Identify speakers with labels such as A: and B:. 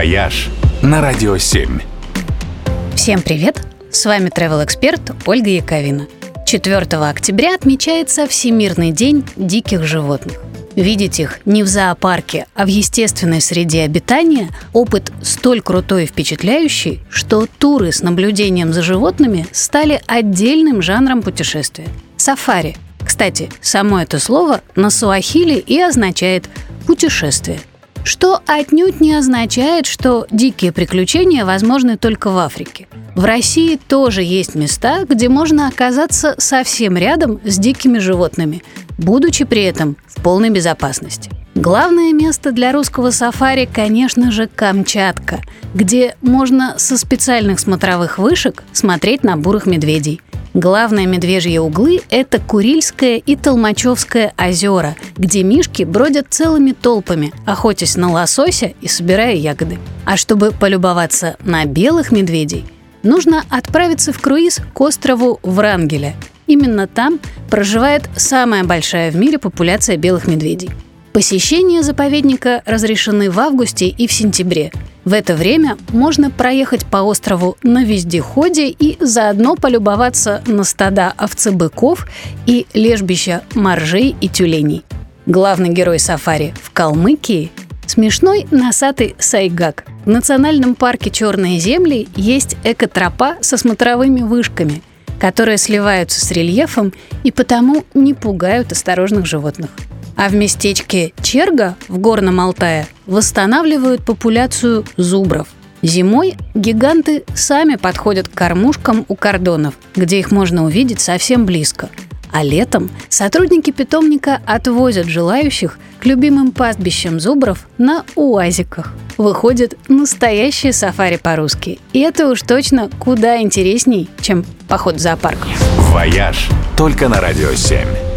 A: «Вояж» на Радио 7.
B: Всем привет! С вами travel эксперт Ольга Яковина. 4 октября отмечается Всемирный день диких животных. Видеть их не в зоопарке, а в естественной среде обитания – опыт столь крутой и впечатляющий, что туры с наблюдением за животными стали отдельным жанром путешествия. Сафари. Кстати, само это слово на суахили и означает «путешествие». Что отнюдь не означает, что дикие приключения возможны только в Африке. В России тоже есть места, где можно оказаться совсем рядом с дикими животными, будучи при этом в полной безопасности. Главное место для русского сафари, конечно же, Камчатка, где можно со специальных смотровых вышек смотреть на бурых медведей – Главные медвежьи углы – это Курильское и Толмачевское озера, где мишки бродят целыми толпами, охотясь на лосося и собирая ягоды. А чтобы полюбоваться на белых медведей, нужно отправиться в круиз к острову Врангеля. Именно там проживает самая большая в мире популяция белых медведей. Посещения заповедника разрешены в августе и в сентябре – в это время можно проехать по острову на вездеходе и заодно полюбоваться на стада овцебыков и лежбища моржей и тюленей. Главный герой сафари в Калмыкии – смешной носатый сайгак. В национальном парке «Черные земли» есть экотропа со смотровыми вышками, которые сливаются с рельефом и потому не пугают осторожных животных – а в местечке Черга в Горном Алтае восстанавливают популяцию зубров. Зимой гиганты сами подходят к кормушкам у кордонов, где их можно увидеть совсем близко. А летом сотрудники питомника отвозят желающих к любимым пастбищам зубров на уазиках. Выходит настоящее сафари по-русски. И это уж точно куда интересней, чем поход в зоопарк.
A: «Вояж» только на «Радио 7».